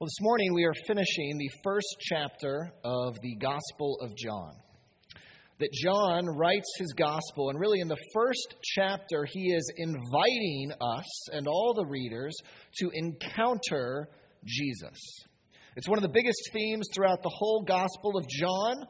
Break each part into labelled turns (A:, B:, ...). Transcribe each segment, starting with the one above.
A: Well, this morning we are finishing the first chapter of the Gospel of John. That John writes his gospel, and really in the first chapter, he is inviting us and all the readers to encounter Jesus. It's one of the biggest themes throughout the whole Gospel of John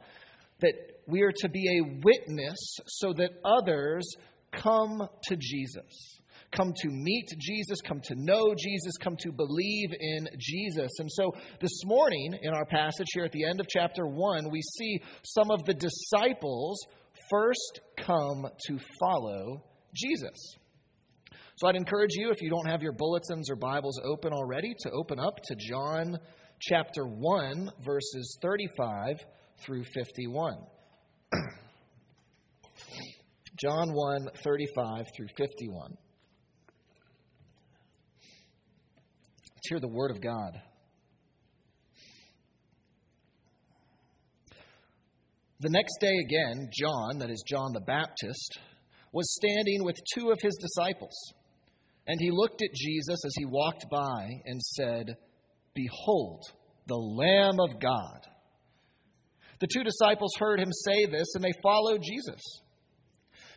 A: that we are to be a witness so that others come to Jesus come to meet Jesus, come to know Jesus, come to believe in Jesus. And so this morning in our passage here at the end of chapter 1, we see some of the disciples first come to follow Jesus. So I'd encourage you, if you don't have your bulletins or Bibles open already, to open up to John chapter 1, verses 35 through 51. John 1, 35 through 51. Hear the word of God. The next day again, John, that is John the Baptist, was standing with two of his disciples. And he looked at Jesus as he walked by and said, Behold, the Lamb of God. The two disciples heard him say this, and they followed Jesus.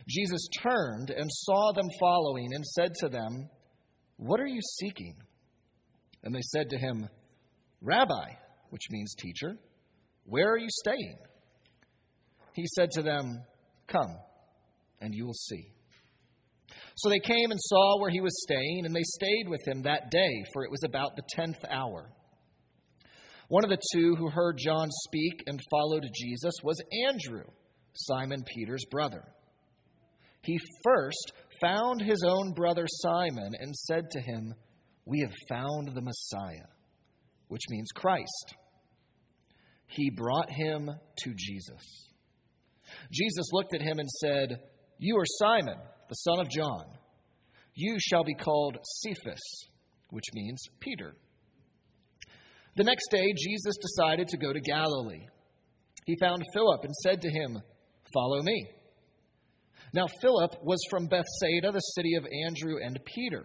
A: Jesus turned and saw them following and said to them, What are you seeking? And they said to him, Rabbi, which means teacher, where are you staying? He said to them, Come, and you will see. So they came and saw where he was staying, and they stayed with him that day, for it was about the tenth hour. One of the two who heard John speak and followed Jesus was Andrew, Simon Peter's brother. He first found his own brother Simon and said to him, we have found the Messiah, which means Christ. He brought him to Jesus. Jesus looked at him and said, You are Simon, the son of John. You shall be called Cephas, which means Peter. The next day, Jesus decided to go to Galilee. He found Philip and said to him, Follow me. Now, Philip was from Bethsaida, the city of Andrew and Peter.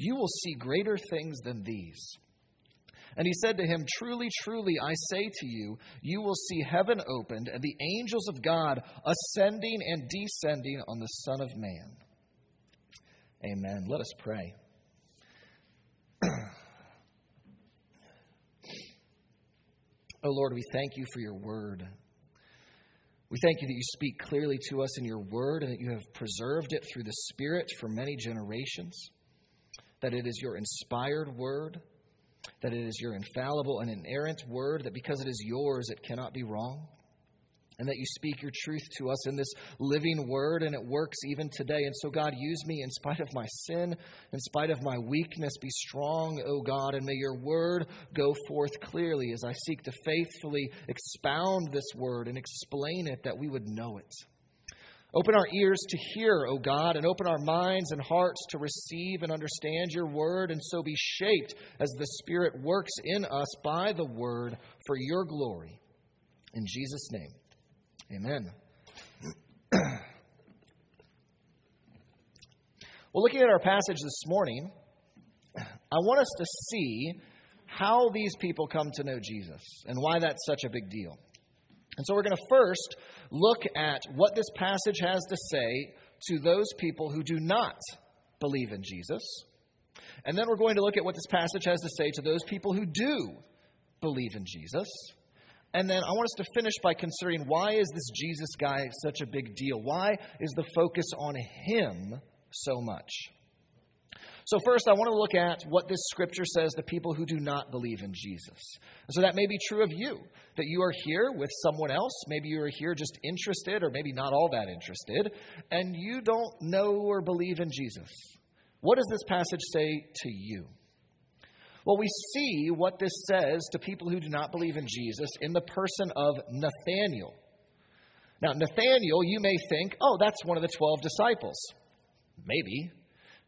A: You will see greater things than these. And he said to him, Truly, truly, I say to you, you will see heaven opened and the angels of God ascending and descending on the Son of Man. Amen. Let us pray. oh Lord, we thank you for your word. We thank you that you speak clearly to us in your word and that you have preserved it through the Spirit for many generations that it is your inspired word, that it is your infallible and inerrant word, that because it is yours, it cannot be wrong, and that you speak your truth to us in this living word, and it works even today. And so, God, use me in spite of my sin, in spite of my weakness. Be strong, O God, and may your word go forth clearly as I seek to faithfully expound this word and explain it that we would know it. Open our ears to hear, O God, and open our minds and hearts to receive and understand your word, and so be shaped as the Spirit works in us by the word for your glory. In Jesus' name, amen. well, looking at our passage this morning, I want us to see how these people come to know Jesus and why that's such a big deal. And so we're going to first look at what this passage has to say to those people who do not believe in Jesus. And then we're going to look at what this passage has to say to those people who do believe in Jesus. And then I want us to finish by considering why is this Jesus guy such a big deal? Why is the focus on him so much? So, first, I want to look at what this scripture says to people who do not believe in Jesus. So, that may be true of you, that you are here with someone else. Maybe you are here just interested, or maybe not all that interested, and you don't know or believe in Jesus. What does this passage say to you? Well, we see what this says to people who do not believe in Jesus in the person of Nathanael. Now, Nathanael, you may think, oh, that's one of the 12 disciples. Maybe.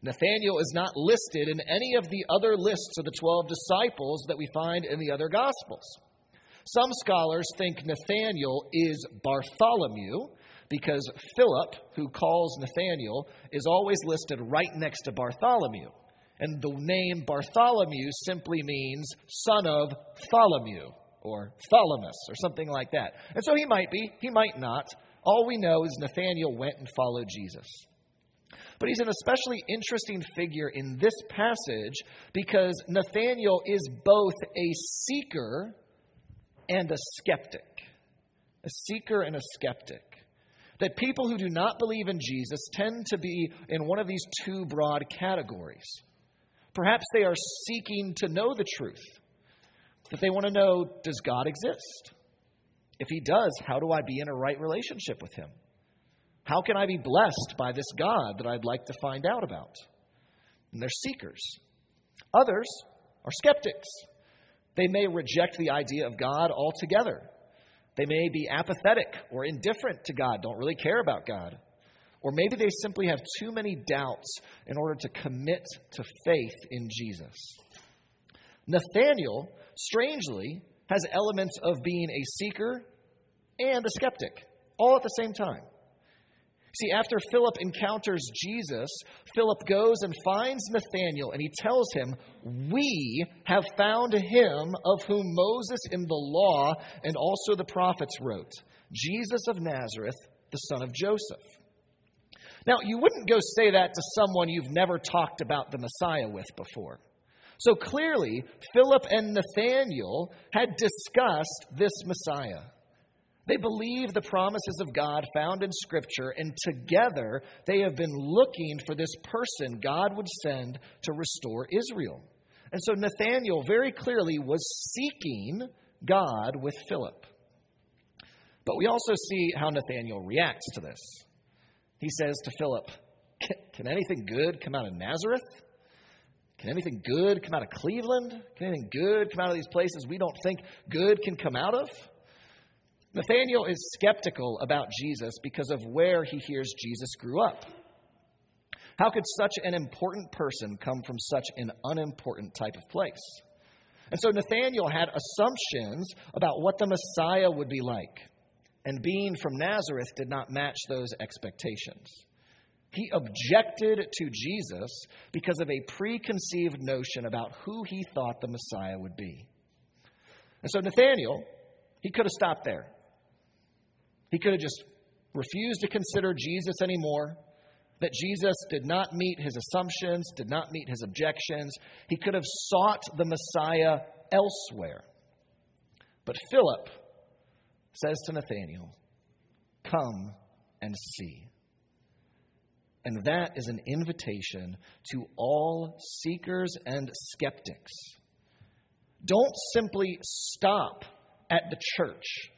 A: Nathanael is not listed in any of the other lists of the 12 disciples that we find in the other Gospels. Some scholars think Nathanael is Bartholomew because Philip, who calls Nathanael, is always listed right next to Bartholomew. And the name Bartholomew simply means son of Tholomew or Thalamus or something like that. And so he might be, he might not. All we know is Nathanael went and followed Jesus. But he's an especially interesting figure in this passage because Nathanael is both a seeker and a skeptic. A seeker and a skeptic. That people who do not believe in Jesus tend to be in one of these two broad categories. Perhaps they are seeking to know the truth, that they want to know does God exist? If He does, how do I be in a right relationship with Him? How can I be blessed by this God that I'd like to find out about? And they're seekers. Others are skeptics. They may reject the idea of God altogether. They may be apathetic or indifferent to God, don't really care about God. Or maybe they simply have too many doubts in order to commit to faith in Jesus. Nathanael, strangely, has elements of being a seeker and a skeptic, all at the same time. See, after Philip encounters Jesus, Philip goes and finds Nathanael and he tells him, We have found him of whom Moses in the law and also the prophets wrote, Jesus of Nazareth, the son of Joseph. Now, you wouldn't go say that to someone you've never talked about the Messiah with before. So clearly, Philip and Nathanael had discussed this Messiah. They believe the promises of God found in Scripture, and together they have been looking for this person God would send to restore Israel. And so Nathanael very clearly was seeking God with Philip. But we also see how Nathanael reacts to this. He says to Philip, Can anything good come out of Nazareth? Can anything good come out of Cleveland? Can anything good come out of these places we don't think good can come out of? Nathanael is skeptical about Jesus because of where he hears Jesus grew up. How could such an important person come from such an unimportant type of place? And so Nathanael had assumptions about what the Messiah would be like, and being from Nazareth did not match those expectations. He objected to Jesus because of a preconceived notion about who he thought the Messiah would be. And so Nathanael, he could have stopped there. He could have just refused to consider Jesus anymore, that Jesus did not meet his assumptions, did not meet his objections. He could have sought the Messiah elsewhere. But Philip says to Nathanael, Come and see. And that is an invitation to all seekers and skeptics. Don't simply stop at the church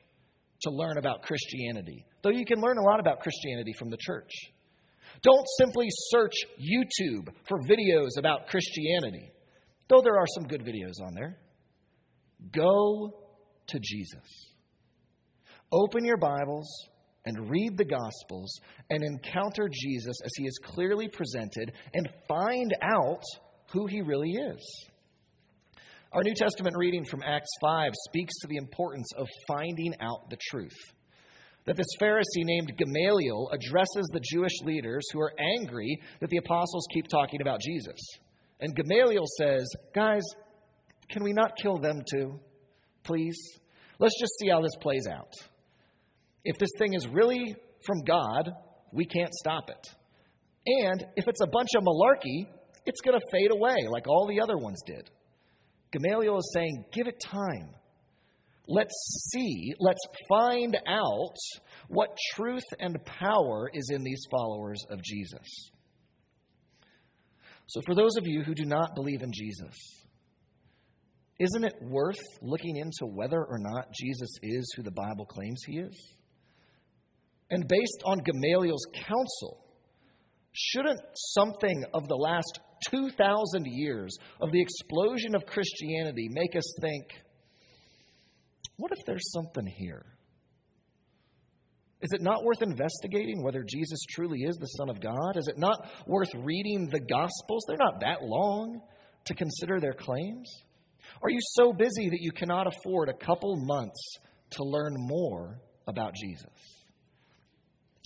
A: to learn about Christianity, though you can learn a lot about Christianity from the church. Don't simply search YouTube for videos about Christianity, though there are some good videos on there. Go to Jesus. Open your Bibles and read the Gospels and encounter Jesus as he is clearly presented and find out who he really is. Our New Testament reading from Acts 5 speaks to the importance of finding out the truth. That this Pharisee named Gamaliel addresses the Jewish leaders who are angry that the apostles keep talking about Jesus. And Gamaliel says, Guys, can we not kill them too? Please? Let's just see how this plays out. If this thing is really from God, we can't stop it. And if it's a bunch of malarkey, it's going to fade away like all the other ones did. Gamaliel is saying, give it time. Let's see, let's find out what truth and power is in these followers of Jesus. So, for those of you who do not believe in Jesus, isn't it worth looking into whether or not Jesus is who the Bible claims he is? And based on Gamaliel's counsel, shouldn't something of the last 2,000 years of the explosion of Christianity make us think, what if there's something here? Is it not worth investigating whether Jesus truly is the Son of God? Is it not worth reading the Gospels? They're not that long to consider their claims. Are you so busy that you cannot afford a couple months to learn more about Jesus?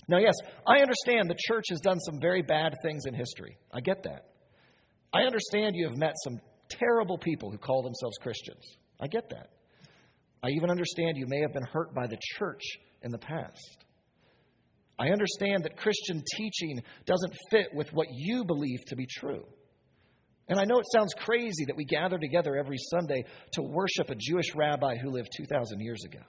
A: Now, yes, I understand the church has done some very bad things in history. I get that. I understand you have met some terrible people who call themselves Christians. I get that. I even understand you may have been hurt by the church in the past. I understand that Christian teaching doesn't fit with what you believe to be true. And I know it sounds crazy that we gather together every Sunday to worship a Jewish rabbi who lived 2,000 years ago.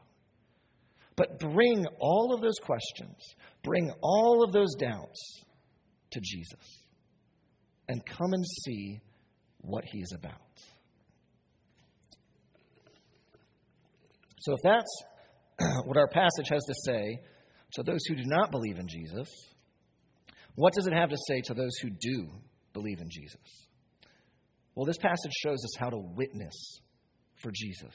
A: But bring all of those questions, bring all of those doubts to Jesus and come and see what he is about. So, if that's what our passage has to say to those who do not believe in Jesus, what does it have to say to those who do believe in Jesus? Well, this passage shows us how to witness for Jesus.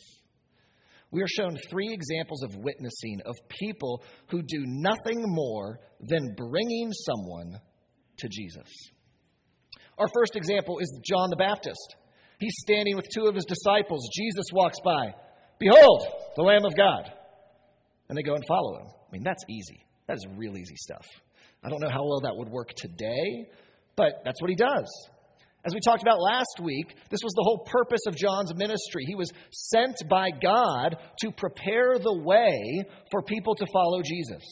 A: We are shown three examples of witnessing of people who do nothing more than bringing someone to Jesus. Our first example is John the Baptist. He's standing with two of his disciples. Jesus walks by. Behold, the Lamb of God. And they go and follow him. I mean, that's easy. That is real easy stuff. I don't know how well that would work today, but that's what he does. As we talked about last week, this was the whole purpose of John's ministry. He was sent by God to prepare the way for people to follow Jesus.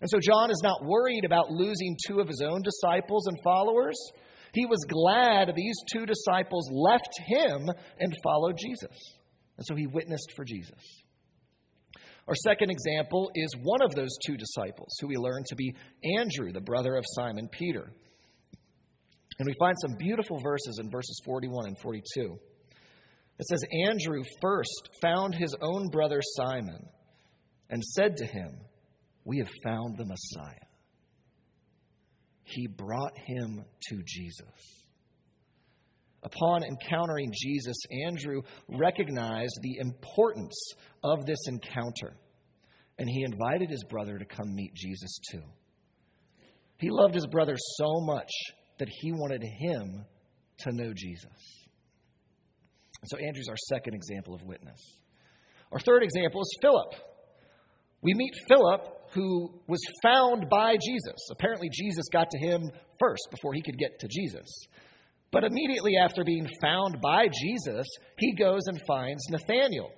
A: And so John is not worried about losing two of his own disciples and followers. He was glad these two disciples left him and followed Jesus. And so he witnessed for Jesus. Our second example is one of those two disciples, who we learn to be Andrew, the brother of Simon Peter. And we find some beautiful verses in verses 41 and 42. It says, Andrew first found his own brother Simon and said to him, We have found the Messiah. He brought him to Jesus. Upon encountering Jesus, Andrew recognized the importance of this encounter, and he invited his brother to come meet Jesus too. He loved his brother so much that he wanted him to know Jesus. so, Andrew's our second example of witness. Our third example is Philip. We meet Philip, who was found by Jesus. Apparently, Jesus got to him first before he could get to Jesus. But immediately after being found by Jesus, he goes and finds Nathanael.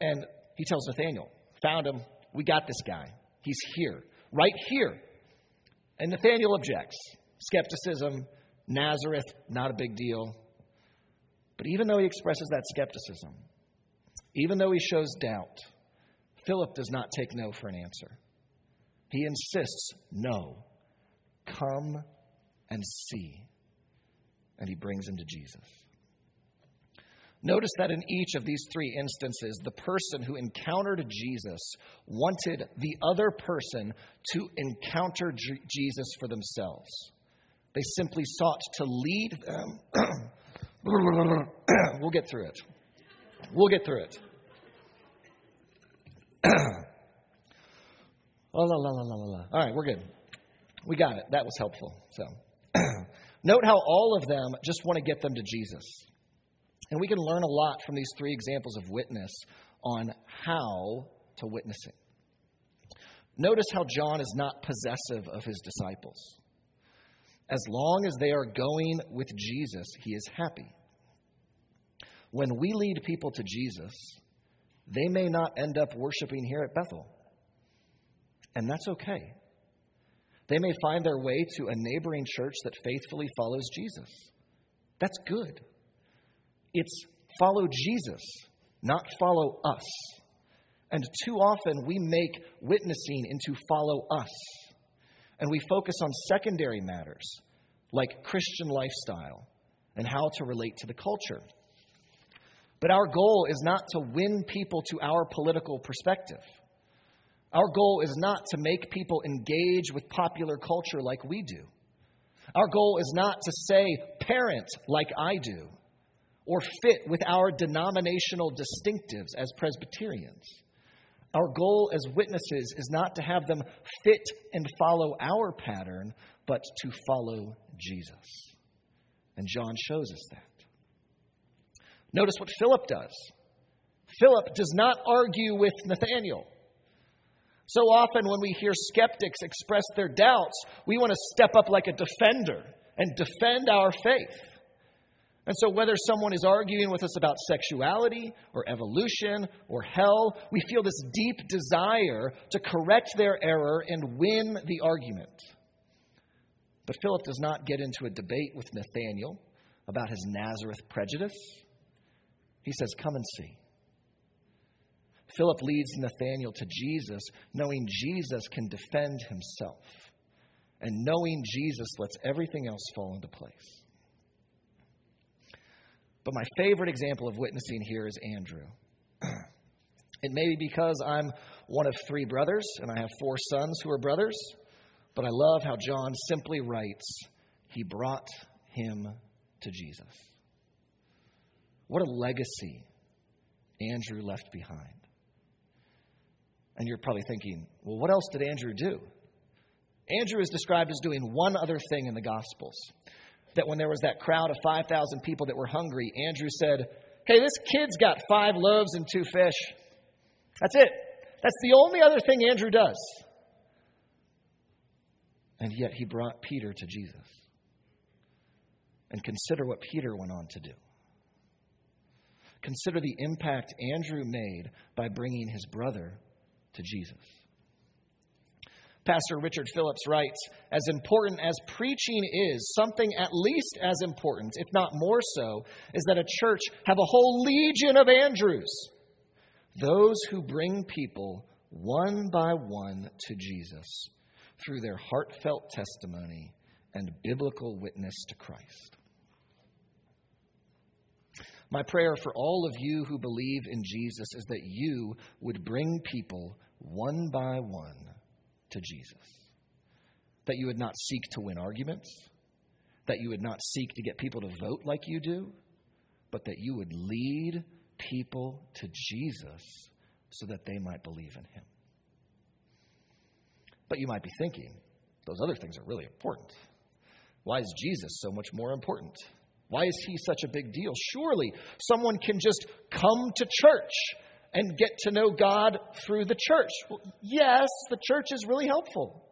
A: And he tells Nathanael, Found him. We got this guy. He's here, right here. And Nathanael objects. Skepticism, Nazareth, not a big deal. But even though he expresses that skepticism, even though he shows doubt, Philip does not take no for an answer. He insists, No, come and see and he brings him to Jesus. Notice that in each of these three instances, the person who encountered Jesus wanted the other person to encounter J- Jesus for themselves. They simply sought to lead them. we'll get through it. We'll get through it. La, la, la, la, la. All right, we're good. We got it. That was helpful. So. Note how all of them just want to get them to Jesus. And we can learn a lot from these three examples of witness on how to witness it. Notice how John is not possessive of his disciples. As long as they are going with Jesus, he is happy. When we lead people to Jesus, they may not end up worshiping here at Bethel. And that's okay. They may find their way to a neighboring church that faithfully follows Jesus. That's good. It's follow Jesus not follow us. And too often we make witnessing into follow us. And we focus on secondary matters like Christian lifestyle and how to relate to the culture. But our goal is not to win people to our political perspective. Our goal is not to make people engage with popular culture like we do. Our goal is not to say, parent like I do, or fit with our denominational distinctives as Presbyterians. Our goal as witnesses is not to have them fit and follow our pattern, but to follow Jesus. And John shows us that. Notice what Philip does. Philip does not argue with Nathanael. So often, when we hear skeptics express their doubts, we want to step up like a defender and defend our faith. And so, whether someone is arguing with us about sexuality or evolution or hell, we feel this deep desire to correct their error and win the argument. But Philip does not get into a debate with Nathanael about his Nazareth prejudice. He says, Come and see. Philip leads Nathanael to Jesus, knowing Jesus can defend himself. And knowing Jesus lets everything else fall into place. But my favorite example of witnessing here is Andrew. it may be because I'm one of three brothers and I have four sons who are brothers, but I love how John simply writes, He brought him to Jesus. What a legacy Andrew left behind. And you're probably thinking, well, what else did Andrew do? Andrew is described as doing one other thing in the Gospels. That when there was that crowd of 5,000 people that were hungry, Andrew said, Hey, this kid's got five loaves and two fish. That's it. That's the only other thing Andrew does. And yet he brought Peter to Jesus. And consider what Peter went on to do. Consider the impact Andrew made by bringing his brother to Jesus. Pastor Richard Phillips writes As important as preaching is, something at least as important, if not more so, is that a church have a whole legion of Andrews. Those who bring people one by one to Jesus through their heartfelt testimony and biblical witness to Christ. My prayer for all of you who believe in Jesus is that you would bring people one by one to Jesus. That you would not seek to win arguments, that you would not seek to get people to vote like you do, but that you would lead people to Jesus so that they might believe in him. But you might be thinking, those other things are really important. Why is Jesus so much more important? Why is he such a big deal? Surely someone can just come to church and get to know God through the church. Well, yes, the church is really helpful.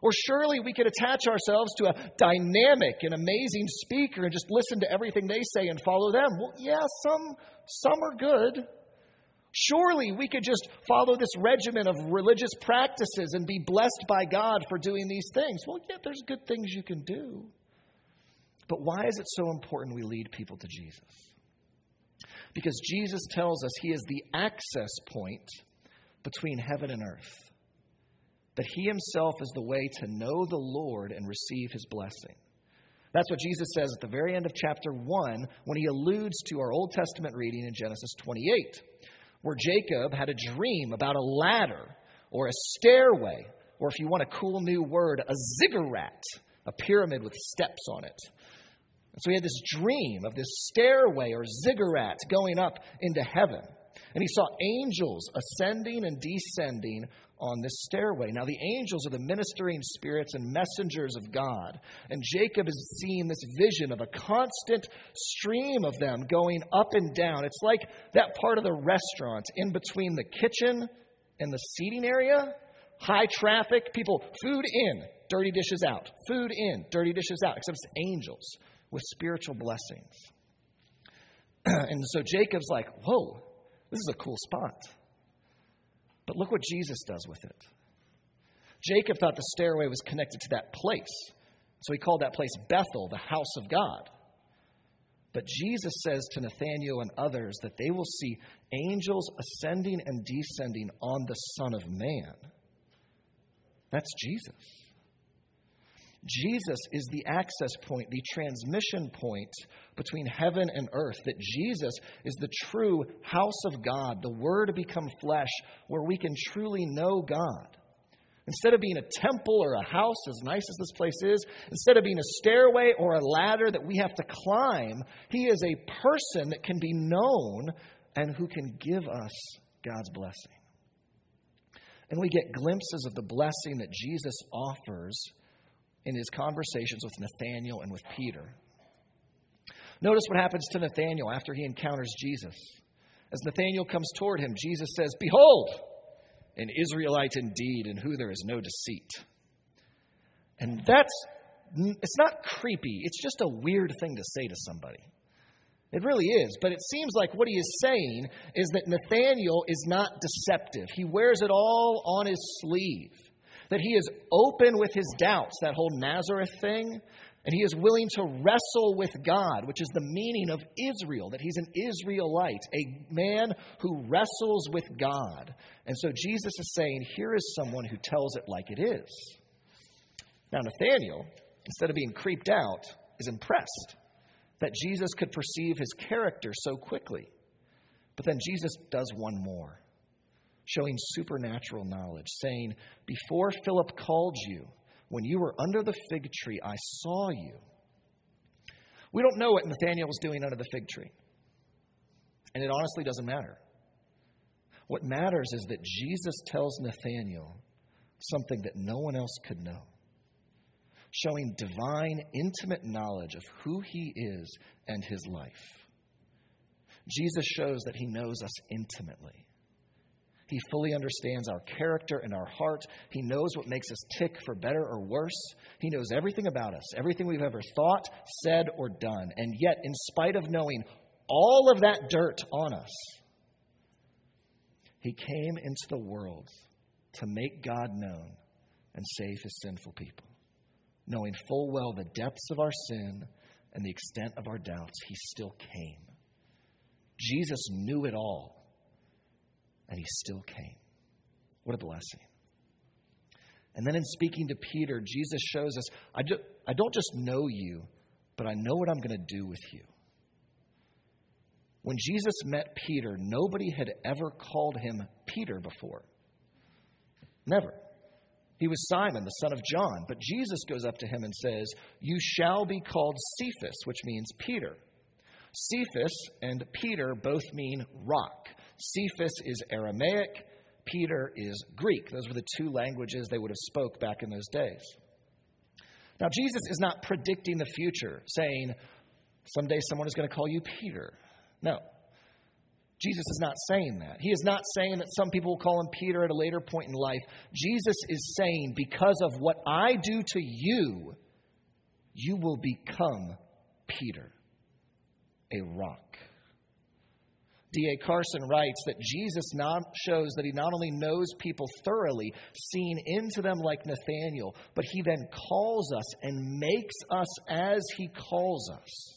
A: Or surely we could attach ourselves to a dynamic and amazing speaker and just listen to everything they say and follow them. Well, yeah, some, some are good. Surely we could just follow this regimen of religious practices and be blessed by God for doing these things. Well, yeah, there's good things you can do. But why is it so important we lead people to Jesus? Because Jesus tells us he is the access point between heaven and earth. That he himself is the way to know the Lord and receive his blessing. That's what Jesus says at the very end of chapter 1 when he alludes to our Old Testament reading in Genesis 28, where Jacob had a dream about a ladder or a stairway, or if you want a cool new word, a ziggurat, a pyramid with steps on it. And so he had this dream of this stairway or ziggurat going up into heaven. And he saw angels ascending and descending on this stairway. Now, the angels are the ministering spirits and messengers of God. And Jacob is seeing this vision of a constant stream of them going up and down. It's like that part of the restaurant in between the kitchen and the seating area. High traffic, people, food in, dirty dishes out. Food in, dirty dishes out, except it's angels with spiritual blessings. and so Jacob's like, whoa, this is a cool spot. But look what Jesus does with it. Jacob thought the stairway was connected to that place. So he called that place Bethel, the house of God. But Jesus says to Nathanael and others that they will see angels ascending and descending on the Son of Man. That's Jesus. Jesus is the access point, the transmission point between heaven and earth. That Jesus is the true house of God, the Word become flesh, where we can truly know God. Instead of being a temple or a house, as nice as this place is, instead of being a stairway or a ladder that we have to climb, He is a person that can be known and who can give us God's blessing. And we get glimpses of the blessing that Jesus offers in his conversations with Nathanael and with Peter. Notice what happens to Nathanael after he encounters Jesus. As Nathanael comes toward him, Jesus says, Behold, an Israelite indeed, in who there is no deceit. And that's, it's not creepy, it's just a weird thing to say to somebody. It really is. But it seems like what he is saying is that Nathanael is not deceptive. He wears it all on his sleeve. That he is open with his doubts, that whole Nazareth thing. And he is willing to wrestle with God, which is the meaning of Israel, that he's an Israelite, a man who wrestles with God. And so Jesus is saying, here is someone who tells it like it is. Now, Nathanael, instead of being creeped out, is impressed that Jesus could perceive his character so quickly. But then Jesus does one more, showing supernatural knowledge, saying, Before Philip called you, when you were under the fig tree, I saw you. We don't know what Nathanael was doing under the fig tree. And it honestly doesn't matter. What matters is that Jesus tells Nathanael something that no one else could know, showing divine, intimate knowledge of who he is and his life. Jesus shows that he knows us intimately. He fully understands our character and our heart. He knows what makes us tick for better or worse. He knows everything about us, everything we've ever thought, said, or done. And yet, in spite of knowing all of that dirt on us, He came into the world to make God known and save His sinful people. Knowing full well the depths of our sin and the extent of our doubts, He still came. Jesus knew it all and he still came. What a blessing. And then in speaking to Peter, Jesus shows us I, do, I don't just know you, but I know what I'm going to do with you. When Jesus met Peter, nobody had ever called him Peter before. Never. He was Simon, the son of John. But Jesus goes up to him and says, You shall be called Cephas, which means Peter. Cephas and Peter both mean rock. Cephas is Aramaic, Peter is Greek. Those were the two languages they would have spoke back in those days. Now Jesus is not predicting the future, saying someday someone is going to call you Peter. No. Jesus is not saying that. He is not saying that some people will call him Peter at a later point in life. Jesus is saying, because of what I do to you, you will become Peter, a rock. D.A. Carson writes that Jesus not shows that he not only knows people thoroughly, seeing into them like Nathanael, but he then calls us and makes us as he calls us.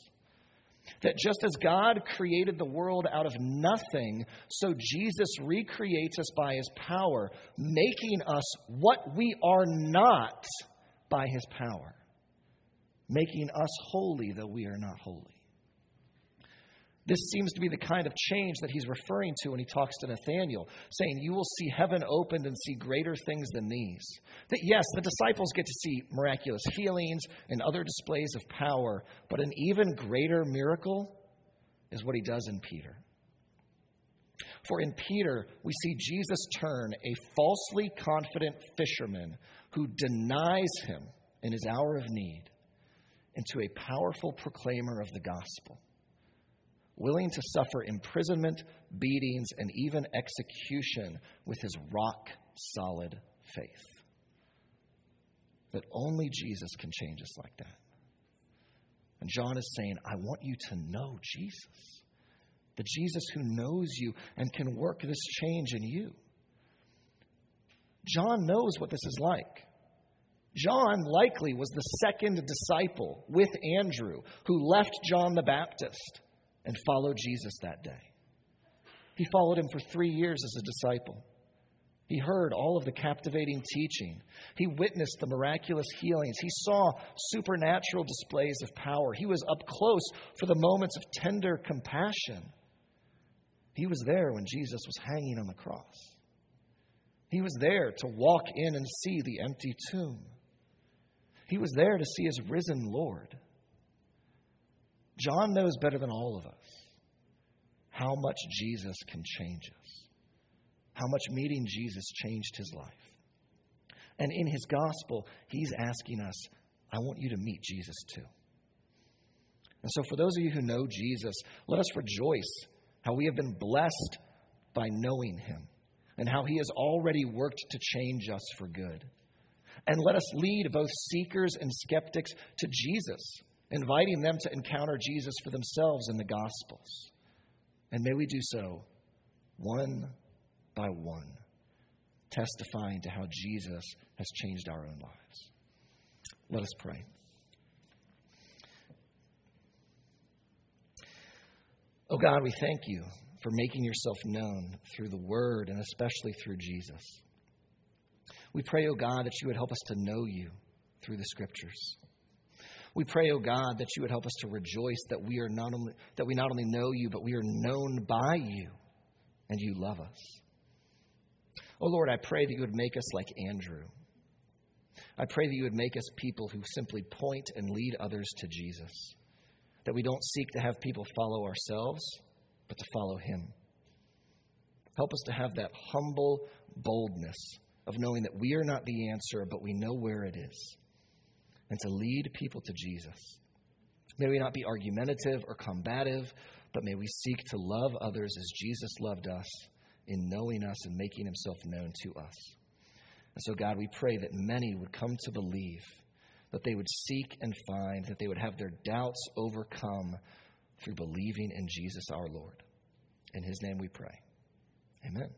A: That just as God created the world out of nothing, so Jesus recreates us by his power, making us what we are not by his power, making us holy though we are not holy. This seems to be the kind of change that he's referring to when he talks to Nathanael, saying, You will see heaven opened and see greater things than these. That yes, the disciples get to see miraculous healings and other displays of power, but an even greater miracle is what he does in Peter. For in Peter, we see Jesus turn a falsely confident fisherman who denies him in his hour of need into a powerful proclaimer of the gospel willing to suffer imprisonment, beatings, and even execution with his rock solid faith. That only Jesus can change us like that. And John is saying, I want you to know Jesus. The Jesus who knows you and can work this change in you. John knows what this is like. John likely was the second disciple with Andrew who left John the Baptist and followed Jesus that day. He followed him for three years as a disciple. He heard all of the captivating teaching. He witnessed the miraculous healings. He saw supernatural displays of power. He was up close for the moments of tender compassion. He was there when Jesus was hanging on the cross. He was there to walk in and see the empty tomb. He was there to see his risen Lord. John knows better than all of us how much Jesus can change us how much meeting Jesus changed his life. And in his gospel, he's asking us, I want you to meet Jesus too. And so, for those of you who know Jesus, let us rejoice how we have been blessed by knowing him and how he has already worked to change us for good. And let us lead both seekers and skeptics to Jesus, inviting them to encounter Jesus for themselves in the Gospels. And may we do so one by one, testifying to how Jesus has changed our own lives. Let us pray. Oh God, we thank you for making yourself known through the Word and especially through Jesus. We pray, oh God, that you would help us to know you through the Scriptures. We pray, oh God, that you would help us to rejoice that we are not only that we not only know you, but we are known by you, and you love us. Oh Lord, I pray that you would make us like Andrew. I pray that you would make us people who simply point and lead others to Jesus. That we don't seek to have people follow ourselves, but to follow him. Help us to have that humble boldness of knowing that we are not the answer, but we know where it is. And to lead people to Jesus. May we not be argumentative or combative, but may we seek to love others as Jesus loved us in knowing us and making himself known to us. And so, God, we pray that many would come to believe, that they would seek and find, that they would have their doubts overcome through believing in Jesus our Lord. In his name we pray. Amen.